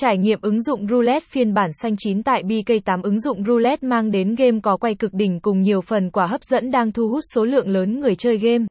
Trải nghiệm ứng dụng roulette phiên bản xanh chín tại BK8 ứng dụng roulette mang đến game có quay cực đỉnh cùng nhiều phần quà hấp dẫn đang thu hút số lượng lớn người chơi game.